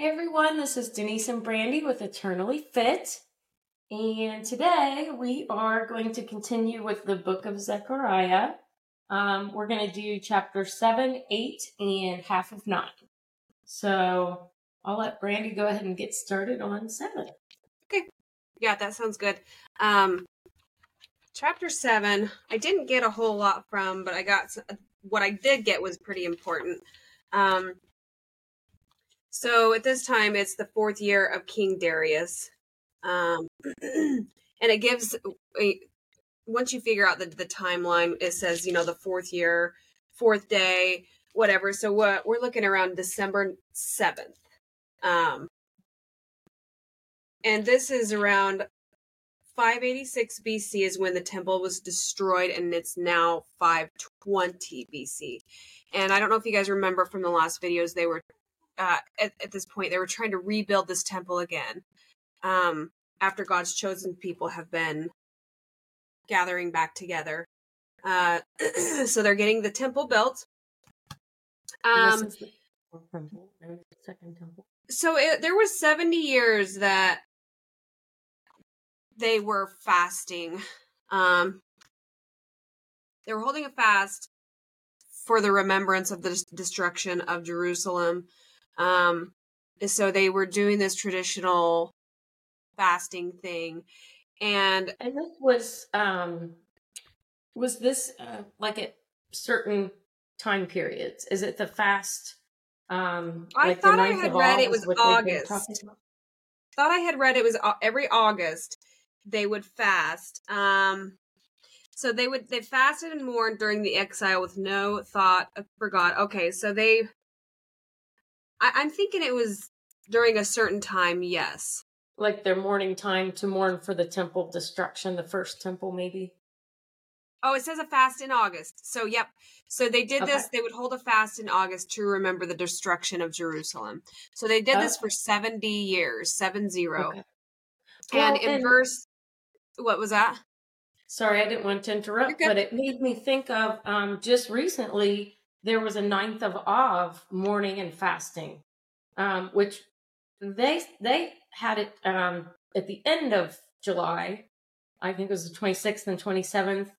Hey everyone, this is Denise and Brandy with Eternally Fit. And today we are going to continue with the book of Zechariah. Um, we're going to do chapter 7, 8, and half of 9. So I'll let Brandy go ahead and get started on 7. Okay. Yeah, that sounds good. Um, chapter 7, I didn't get a whole lot from, but I got what I did get was pretty important. Um, so at this time, it's the fourth year of King Darius. Um, and it gives, once you figure out the, the timeline, it says, you know, the fourth year, fourth day, whatever. So what we're looking around December 7th. Um, and this is around 586 BC is when the temple was destroyed, and it's now 520 BC. And I don't know if you guys remember from the last videos, they were uh, at, at, this point they were trying to rebuild this temple again um, after god's chosen people have been gathering back together. Uh, so they're getting the temple built. Um, second temple? so it, there was 70 years that they were fasting um, they were holding a fast for the remembrance of the destruction of jerusalem um, so they were doing this traditional fasting thing, and and this was um, was this uh, like at certain time periods? Is it the fast? Um, I like thought I had read it was August. Thought I had read it was every August they would fast. Um, so they would they fasted and mourned during the exile with no thought for God. Okay, so they I, I'm thinking it was during a certain time, yes. Like their mourning time to mourn for the temple destruction, the first temple, maybe. Oh, it says a fast in August. So, yep. So they did okay. this. They would hold a fast in August to remember the destruction of Jerusalem. So they did okay. this for 70 years, seven zero. Okay. Well, and in and, verse, what was that? Sorry, I didn't want to interrupt, but it made me think of um, just recently there was a ninth of Av mourning and fasting, um, which they they had it um, at the end of July. I think it was the 26th and 27th.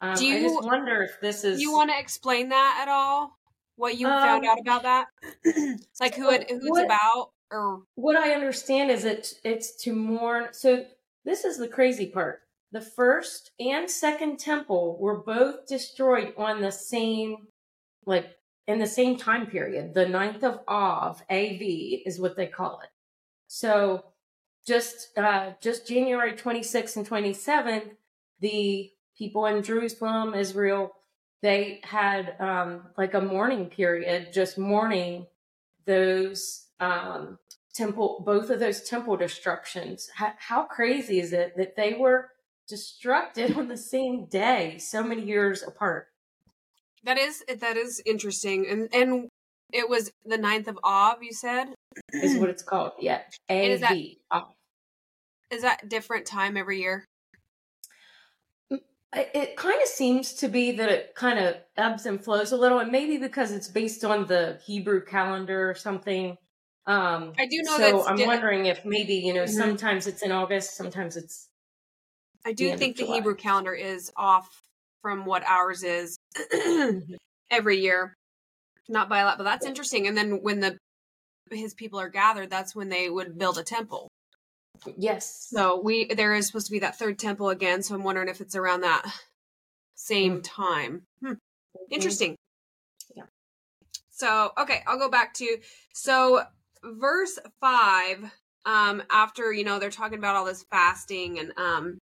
Um, Do you, I just wonder if this is. You want to explain that at all? What you found out about that? it's like who it, who it's what, about, or what I understand is it it's to mourn. So this is the crazy part. The first and second temple were both destroyed on the same like in the same time period. The 9th of Av, AV is what they call it. So just uh, just January 26th and 27th, the people in Jerusalem, Israel, they had um, like a mourning period, just mourning those um, temple, both of those temple destructions. How, how crazy is it that they were destructed on the same day, so many years apart? That is that is interesting, and and it was the 9th of Av. You said is what it's called. Yeah, A is that is that different time every year? It kind of seems to be that it kind of ebbs and flows a little, and maybe because it's based on the Hebrew calendar or something. Um, I do know. So I'm di- wondering if maybe you know mm-hmm. sometimes it's in August, sometimes it's. I do think the Hebrew calendar is off from what ours is every year. Not by a lot, but that's interesting. And then when the his people are gathered, that's when they would build a temple. Yes. So we there is supposed to be that third temple again. So I'm wondering if it's around that same mm. time. Hmm. Interesting. Yeah. So okay, I'll go back to so verse five. Um, after you know they're talking about all this fasting and um,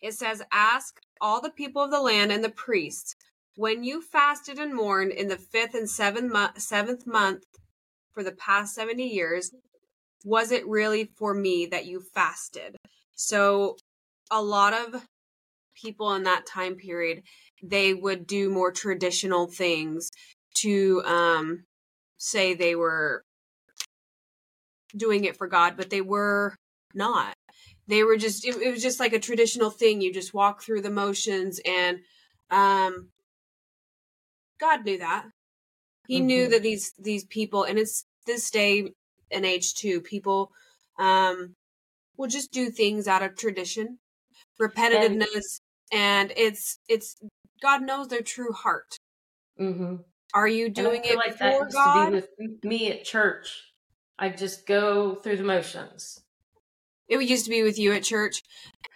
it says, "Ask all the people of the land and the priests, when you fasted and mourned in the fifth and seventh, seventh month for the past 70 years, was it really for me that you fasted? So, a lot of people in that time period, they would do more traditional things to um, say they were doing it for God, but they were not they were just it, it was just like a traditional thing you just walk through the motions and um god knew that he mm-hmm. knew that these these people and it's this day and age too, people um, will just do things out of tradition, repetitiveness, and, and it's it's God knows their true heart. Mm-hmm. Are you doing it like for that God? with me at church. I just go through the motions. It used to be with you at church,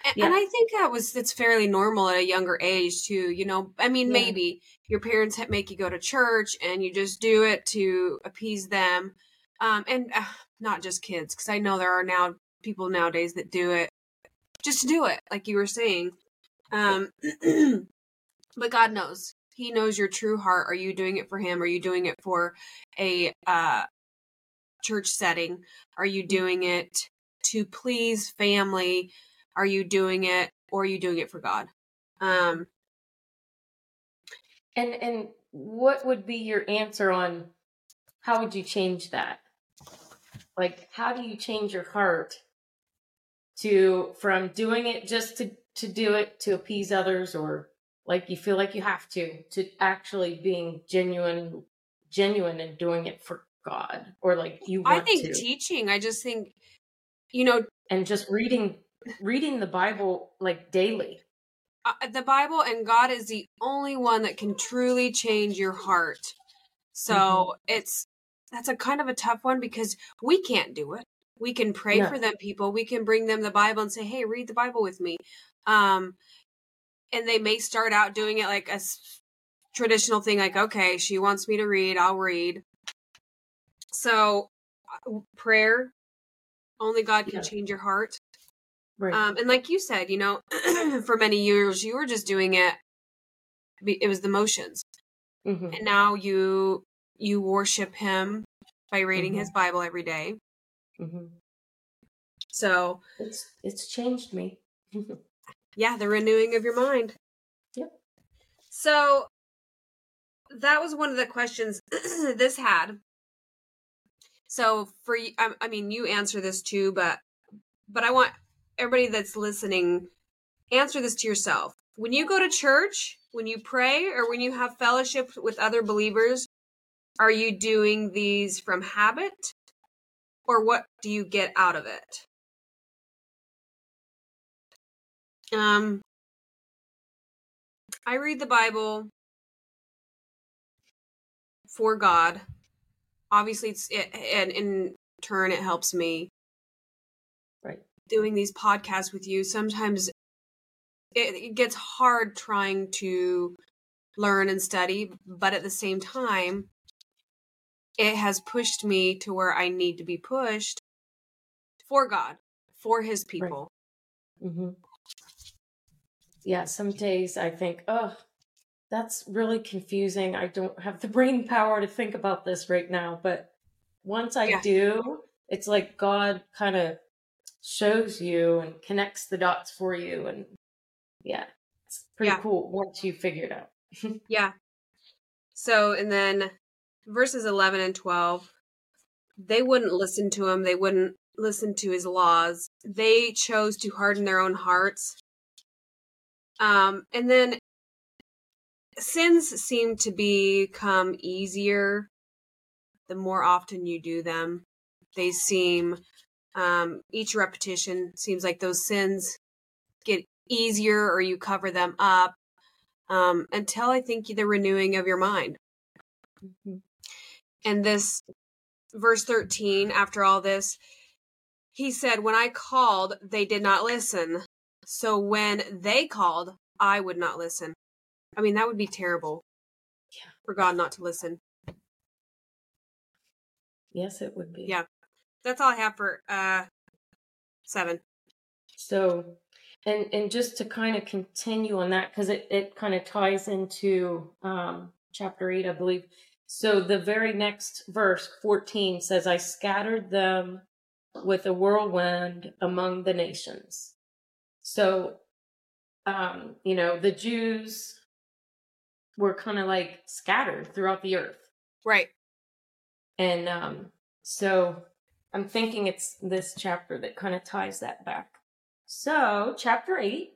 and, Yeah. and I think that was it's fairly normal at a younger age too. You know, I mean, Yeah. maybe your parents make you go to church, and you just do it to appease them, um, and uh, not just kids, because I know there are now people nowadays that do it just to do it, like you were saying. Um, but God knows. He knows your true heart. Are you doing it for Him? Are you doing it for a uh, church setting? Are you doing it to please family? Are you doing it, or are you doing it for God? Um, And and what would be your answer on how would you change that? Like how do you change your heart to from doing it just to to do it to appease others or like you feel like you have to to actually being genuine genuine and doing it for God or like you want I think to teaching. I just think, you know, and just reading reading the Bible like daily. uh, the Bible and God is the only one that can truly change your heart. So Mm-hmm. it's that's a kind of a tough one because we can't do it. We can pray No. for them people. We can bring them the Bible and say, "Hey, read the Bible with me." Um and they may start out doing it like a s- traditional thing like, "Okay, she wants me to read, I'll read." So uh, prayer only God can Yeah. change your heart. Right. Um, and like you said, you know, for many years you were just doing it. It was the motions, hmm and now you you worship Him by reading Mhm. His Bible every day. hmm So It's it's changed me. yeah, the renewing of your mind. Yep. So that was one of the questions this had. So for I, I mean, you answer this too, but but I want everybody that's listening answer this to yourself. When you go to church, when you pray, or when you have fellowship with other believers, are you doing these from habit, or what do you get out of it? Um, I read the Bible for God. Obviously, it's it, and in turn, it helps me. Right. Doing these podcasts with you, sometimes it, it gets hard trying to learn and study, but at the same time, it has pushed me to where I need to be pushed for God, for His people. mm-hmm Yeah, some days I think, oh, that's really confusing. I don't have the brain power to think about this right now. But once I Yeah. do, it's like God kind of shows you and connects the dots for you. And yeah, it's pretty Yeah. cool once you figure it out. Yeah. So, and then verses 11 and 12, they wouldn't listen to him. They wouldn't listen to his laws. They chose to harden their own hearts. Um, and then sins seem to become easier the more often you do them. They seem, um, each repetition seems like those sins get easier or you cover them up um, until I think the renewing of your mind. Mhm. And this verse 13, after all this, he said, When I called, they did not listen. So when they called, I would not listen. I mean, that would be terrible Yeah. for God not to listen. Yes, it would be. Yeah. That's all I have for uh seven. So, and and just to kind of continue on that because it it kind of ties into um, chapter eight, I believe. So the very next verse, fourteen, says, "I scattered them with a whirlwind among the nations." So, um, you know, the Jews were kind of like scattered throughout the earth. Right. And um, so I'm thinking it's this chapter that kind of ties that back. So, chapter 8,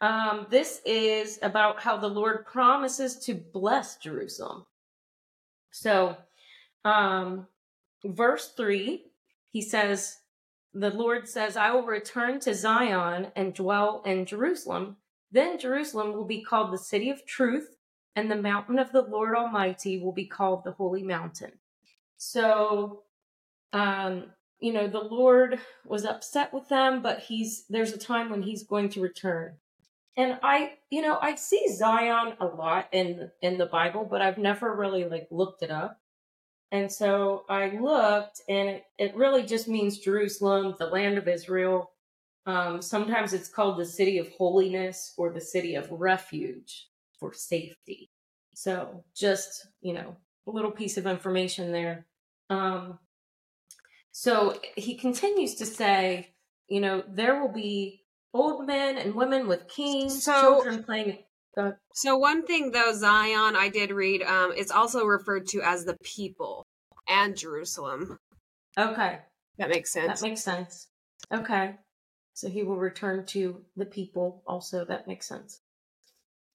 um, this is about how the Lord promises to bless Jerusalem. So, um, verse 3, he says, The Lord says, I will return to Zion and dwell in Jerusalem. Then Jerusalem will be called the city of truth, and the mountain of the Lord Almighty will be called the holy mountain. So, um, you know, the Lord was upset with them, but he's there's a time when he's going to return. And I, you know, I see Zion a lot in in the Bible, but I've never really like looked it up. And so I looked, and it, it really just means Jerusalem, the land of Israel. Um, sometimes it's called the city of holiness or the city of refuge for safety. So just, you know, a little piece of information there. Um, so he continues to say, you know, there will be old men and women with kings, so, children playing. Uh, so one thing though, Zion, I did read, um, it's also referred to as the people and Jerusalem. Okay, that makes sense. That makes sense. Okay, so he will return to the people. Also, that makes sense.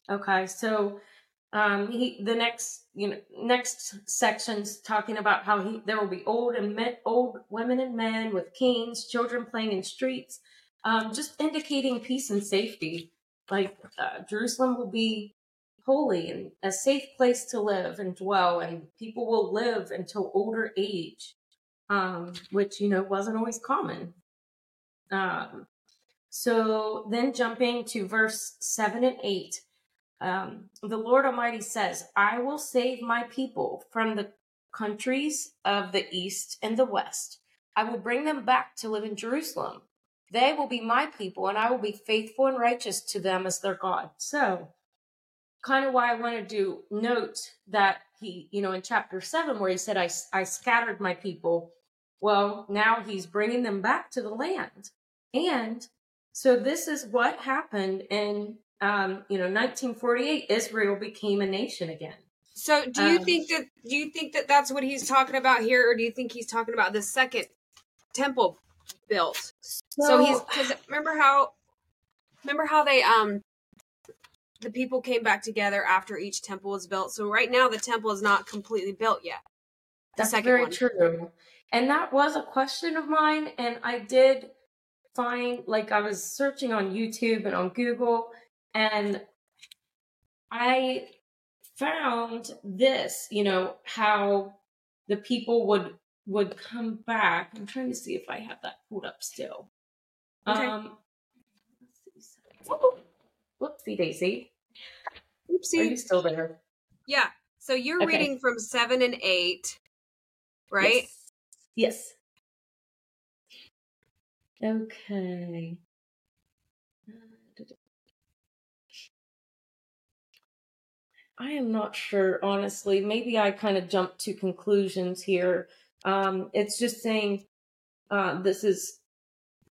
Okay, so um, he the next you know next sections talking about how he there will be old and men, old women and men with kings, children playing in streets, um, just indicating peace and safety. Like uh, Jerusalem will be holy and a safe place to live and dwell, and people will live until older age, um, which you know wasn't always common. Um, so then jumping to verse seven and eight um, the Lord Almighty says, I will save my people from the countries of the east and the west. I will bring them back to live in Jerusalem. They will be my people, and I will be faithful and righteous to them as their God. So, kind of why I wanted to note that he, you know, in chapter seven, where he said, I, I scattered my people. Well, now he's bringing them back to the land. And so, this is what happened in um, you know, 1948, Israel became a nation again. So, do you um, think that do you think that that's what he's talking about here, or do you think he's talking about the second temple built? So, so he's because remember how remember how they um the people came back together after each temple was built. So right now the temple is not completely built yet. That's very one. true. And that was a question of mine, and I did find like I was searching on YouTube and on Google and I found this, you know, how the people would would come back. I'm trying to see if I have that pulled up still. Okay. Um whoopsie daisy. Oopsie. Are you still there? Yeah. So you're okay. reading from seven and eight, right? Yes. yes. Okay. I am not sure, honestly. Maybe I kind of jumped to conclusions here. Um, it's just saying uh, this is,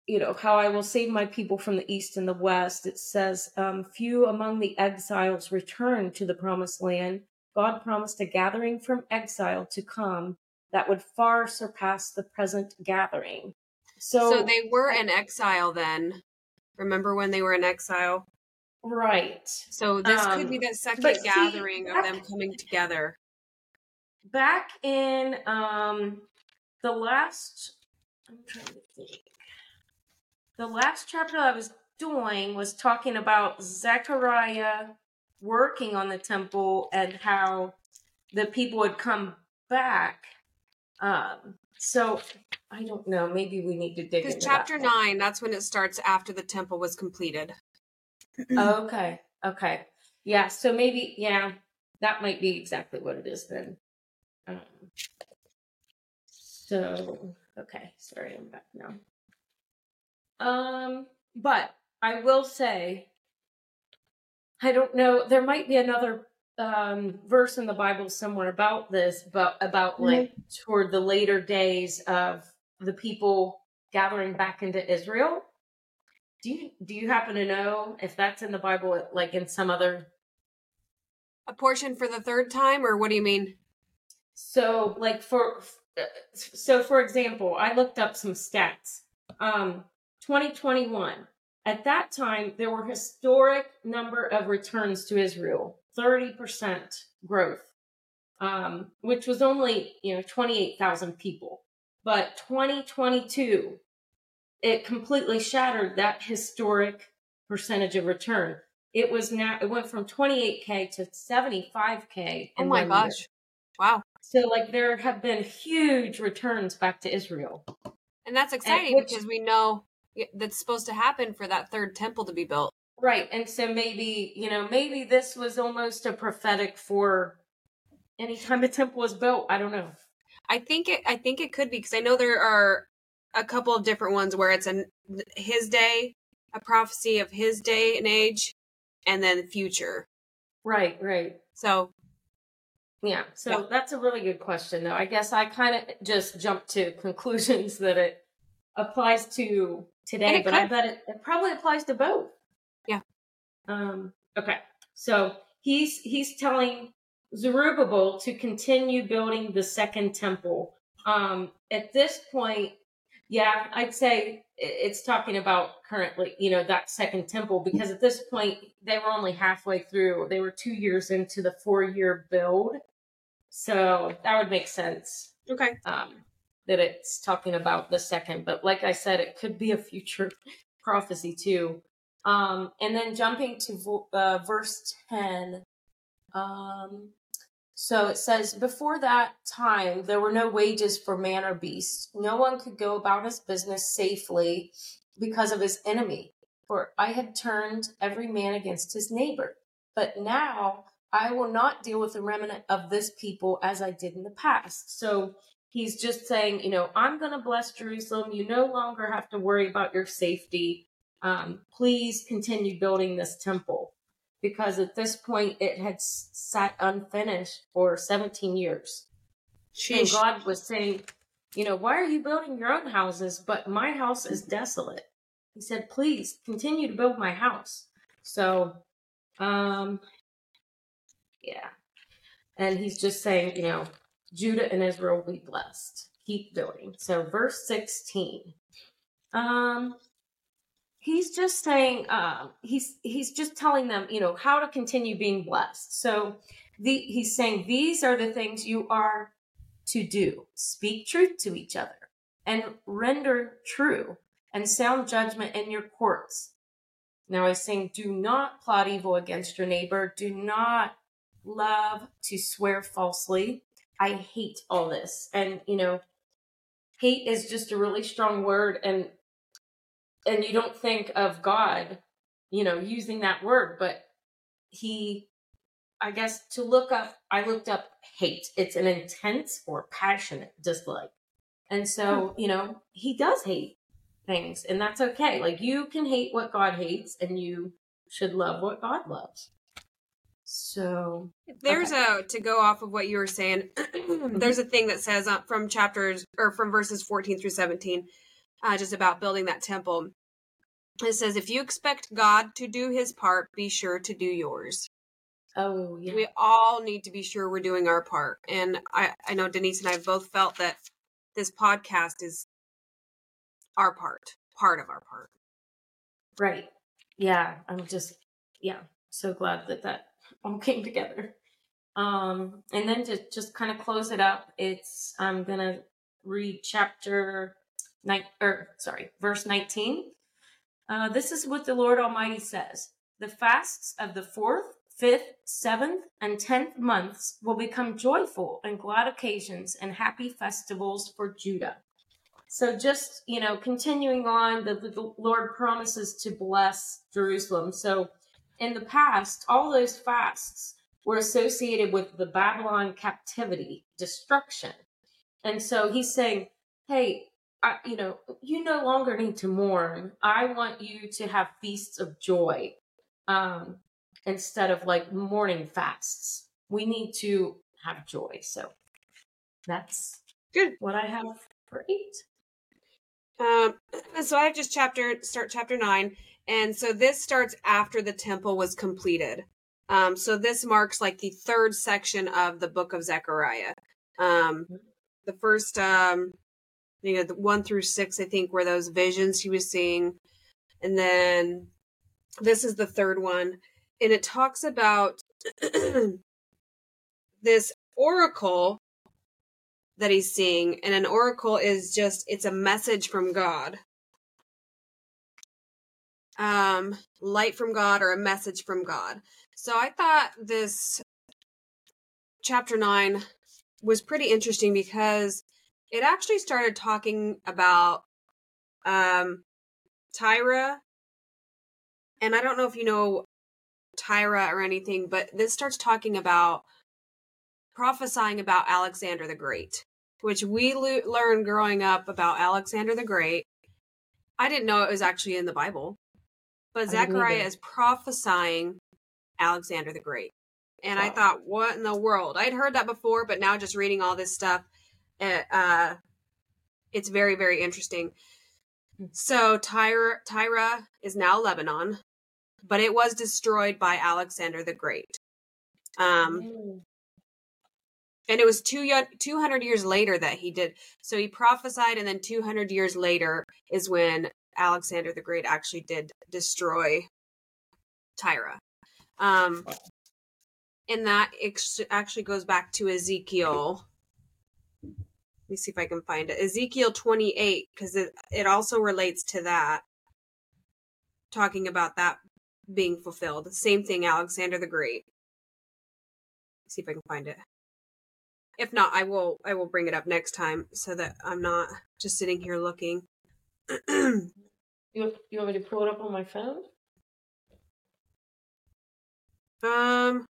you know, how I will save my people from the east and the west. It says, um, few among the exiles return to the promised land. God promised a gathering from exile to come that would far surpass the present gathering. So, so they were in exile then. Remember when they were in exile? Right. So this um, could be um, the second gathering see, of them coming together. Back in um the last I'm trying to think. The last chapter I was doing was talking about Zechariah working on the temple and how the people would come back. Um so I don't know. Maybe we need to dig into chapter that nine. That's when it starts after the temple was completed. okay. Okay. Yeah. So maybe, yeah, that might be exactly what it is then. Um, so, okay. Sorry, I'm back now. Um, but I will say, I don't know, there might be another um verse in the Bible somewhere about this, but about mm-hmm. like toward the later days of the people gathering back into Israel do you do you happen to know if that's in the Bible, like in some other a portion for the third time, or what do you mean? So, like for so for example, I looked up some stats. Um, 2021. At that time, there were historic number of returns to Israel, 30% growth um, which was only you know 28,000 people. But 2022, it completely shattered that historic percentage of return. It was now it went from 28k to 75k. oh my gosh! Year. Wow. So like there have been huge returns back to Israel. And that's exciting and which, because we know that's supposed to happen for that third temple to be built. Right. And so maybe, you know, maybe this was almost a prophetic for anytime a temple was built. I don't know. I think it I think it could be because I know there are a couple of different ones where it's a his day, a prophecy of his day and age, and then future. Right, right. So yeah, so yeah. that's a really good question though. I guess I kind of just jumped to conclusions that it applies to today, but I bet it, it probably applies to both. Yeah. Um okay. So he's he's telling Zerubbabel to continue building the second temple. Um at this point, yeah, I'd say it's talking about currently, you know, that second temple because at this point they were only halfway through. They were two years into the four year build. So that would make sense. Okay. Um, that it's talking about the second, but like I said, it could be a future prophecy too. Um, and then jumping to uh, verse 10. Um, so it says, Before that time, there were no wages for man or beast. No one could go about his business safely because of his enemy, for I had turned every man against his neighbor. But now I will not deal with the remnant of this people as I did in the past. So he's just saying, you know, I'm going to bless Jerusalem. You no longer have to worry about your safety. Um, please continue building this temple because at this point it had sat unfinished for 17 years. Sheesh. And God was saying, you know, why are you building your own houses? But my house is desolate. He said, please continue to build my house. So, um, yeah. And he's just saying, you know, Judah and Israel will be blessed. Keep building. So, verse 16. Um, he's just saying uh, he's he's just telling them you know how to continue being blessed. So the, he's saying these are the things you are to do. Speak truth to each other and render true and sound judgment in your courts. Now he's saying do not plot evil against your neighbor. Do not love to swear falsely. I hate all this. And you know hate is just a really strong word and and you don't think of God, you know, using that word, but he, I guess to look up, I looked up hate. It's an intense or passionate dislike. And so, hmm. you know, he does hate things, and that's okay. Like you can hate what God hates, and you should love what God loves. So there's okay. a to go off of what you were saying. there's a thing that says uh, from chapters or from verses 14 through 17 uh, just about building that temple. It says, if you expect God to do his part, be sure to do yours. Oh, yeah. We all need to be sure we're doing our part. And I, I know Denise and I both felt that this podcast is our part, part of our part. Right. Yeah. I'm just, yeah, so glad that that all came together. Um, and then to just kind of close it up, it's, I'm going to read chapter nine, or sorry, verse 19. Uh, this is what the Lord Almighty says The fasts of the fourth, fifth, seventh, and tenth months will become joyful and glad occasions and happy festivals for Judah. So, just, you know, continuing on, the, the Lord promises to bless Jerusalem. So, in the past, all those fasts were associated with the Babylon captivity, destruction. And so he's saying, hey, I, you know, you no longer need to mourn. I want you to have feasts of joy um, instead of like mourning fasts. We need to have joy. So that's good. What I have for eight. Um, so I have just chapter start chapter nine, and so this starts after the temple was completed. Um, so this marks like the third section of the book of Zechariah. Um, mm-hmm. the first um you know, the one through six, I think, were those visions he was seeing. And then this is the third one. And it talks about this oracle that he's seeing. And an oracle is just, it's a message from God. Um, light from God or a message from God. So I thought this chapter nine was pretty interesting because it actually started talking about um Tyra. And I don't know if you know Tyra or anything, but this starts talking about prophesying about Alexander the Great, which we lo- learned growing up about Alexander the Great. I didn't know it was actually in the Bible, but Zechariah is prophesying Alexander the Great. And wow. I thought, what in the world? I'd heard that before, but now just reading all this stuff, uh, it's very, very interesting. So Tyra, Tyra is now Lebanon, but it was destroyed by Alexander the Great. Um, mm. And it was two, 200 years later that he did. So he prophesied, and then 200 years later is when Alexander the Great actually did destroy Tyra. Um, and that ex- actually goes back to Ezekiel. Let me see if I can find it. Ezekiel 28, because it, it also relates to that, talking about that being fulfilled. Same thing, Alexander the Great. Let's see if I can find it. If not, I will I will bring it up next time so that I'm not just sitting here looking. you you want me to pull it up on my phone? Um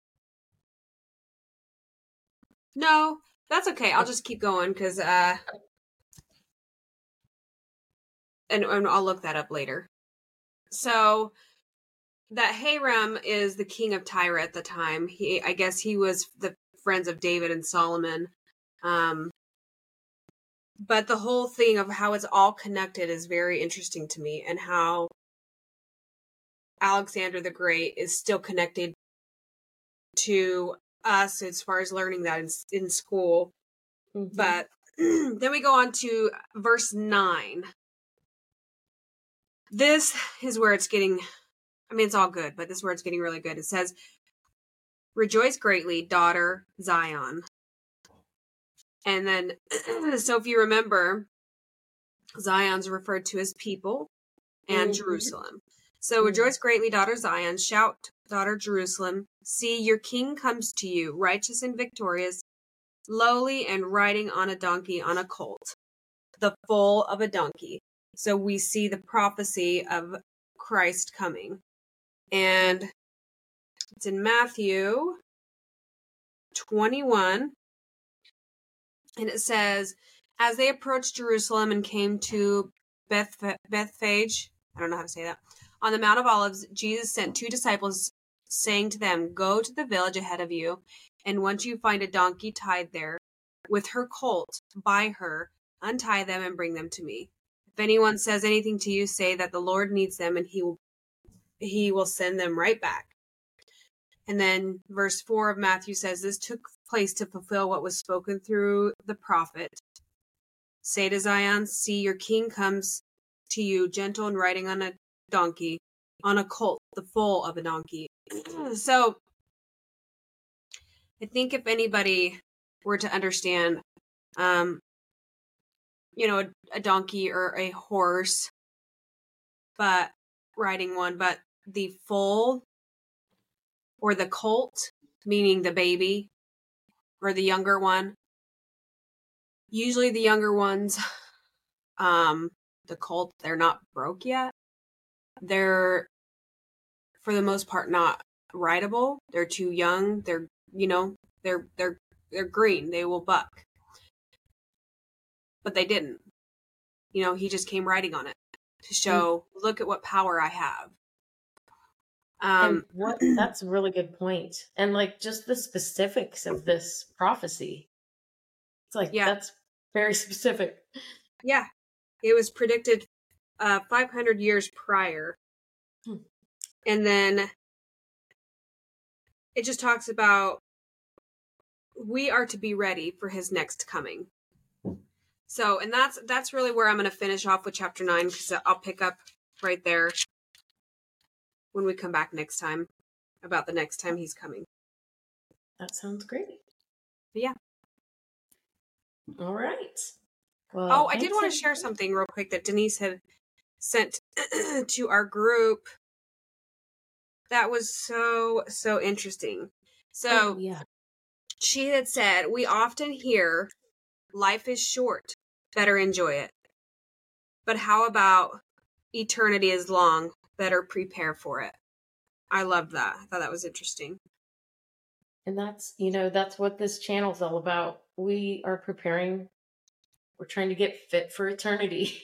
no, that's okay. I'll just keep going because, uh, and, and I'll look that up later. So that Hiram is the king of Tyre at the time. He, I guess, he was the friends of David and Solomon. Um, but the whole thing of how it's all connected is very interesting to me, and how Alexander the Great is still connected to us as far as learning that in, in school. Mm-hmm. But then we go on to verse 9. This is where it's getting, I mean, it's all good, but this is where it's getting really good. It says, Rejoice greatly, daughter Zion. And then, so if you remember, Zion's referred to as people and mm-hmm. Jerusalem. So mm-hmm. rejoice greatly, daughter Zion. Shout, daughter Jerusalem. See, your king comes to you, righteous and victorious, lowly and riding on a donkey on a colt, the foal of a donkey. So we see the prophecy of Christ coming. And it's in Matthew 21. And it says, As they approached Jerusalem and came to Beth Bethphage, I don't know how to say that, on the Mount of Olives, Jesus sent two disciples, saying to them, Go to the village ahead of you, and once you find a donkey tied there with her colt, buy her, untie them, and bring them to me. If anyone says anything to you, say that the Lord needs them, and he will he will send them right back. And then verse 4 of Matthew says, This took place to fulfill what was spoken through the prophet. Say to Zion, See, your king comes to you, gentle and riding on a donkey on a colt, the foal of a donkey. so I think if anybody were to understand, um, you know, a, a donkey or a horse, but riding one, but the foal or the colt, meaning the baby or the younger one. Usually the younger ones, um, the colt, they're not broke yet they're for the most part not rideable. They're too young. They're you know they're they're they're green. They will buck, but they didn't. You know, he just came riding on it to mm. show, mm. look at what power I have. Um, and what that's a really good point. point, and like just the specifics of this prophecy. It's like yeah, that's very specific. Yeah, it was predicted uh, 500 years prior. Hmm. And then it just talks about we are to be ready for his next coming. So, and that's that's really where I'm going to finish off with chapter 9 cuz I'll pick up right there when we come back next time about the next time he's coming. That sounds great. But yeah. All right. Well, oh, I did want to share something real quick that Denise had sent to our group. That was so so interesting. Oh, so Oh, yeah. she had said, We often hear life is short, better enjoy it. But how about eternity is long, better prepare for it? I loved that. I thought that was interesting. And that's, you know, that's what this channel's all about. We are preparing, we're trying to get fit for eternity.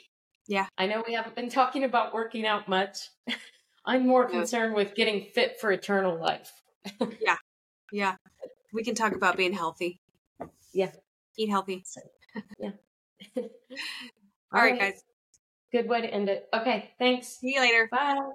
Yeah. I know we haven't been talking about working out much. I'm more concerned with getting fit for eternal life. Yeah. Yeah. We can talk about being healthy. Yeah. Eat healthy. All All right, guys. Good way to end it. Okay, thanks. See you later. Bye.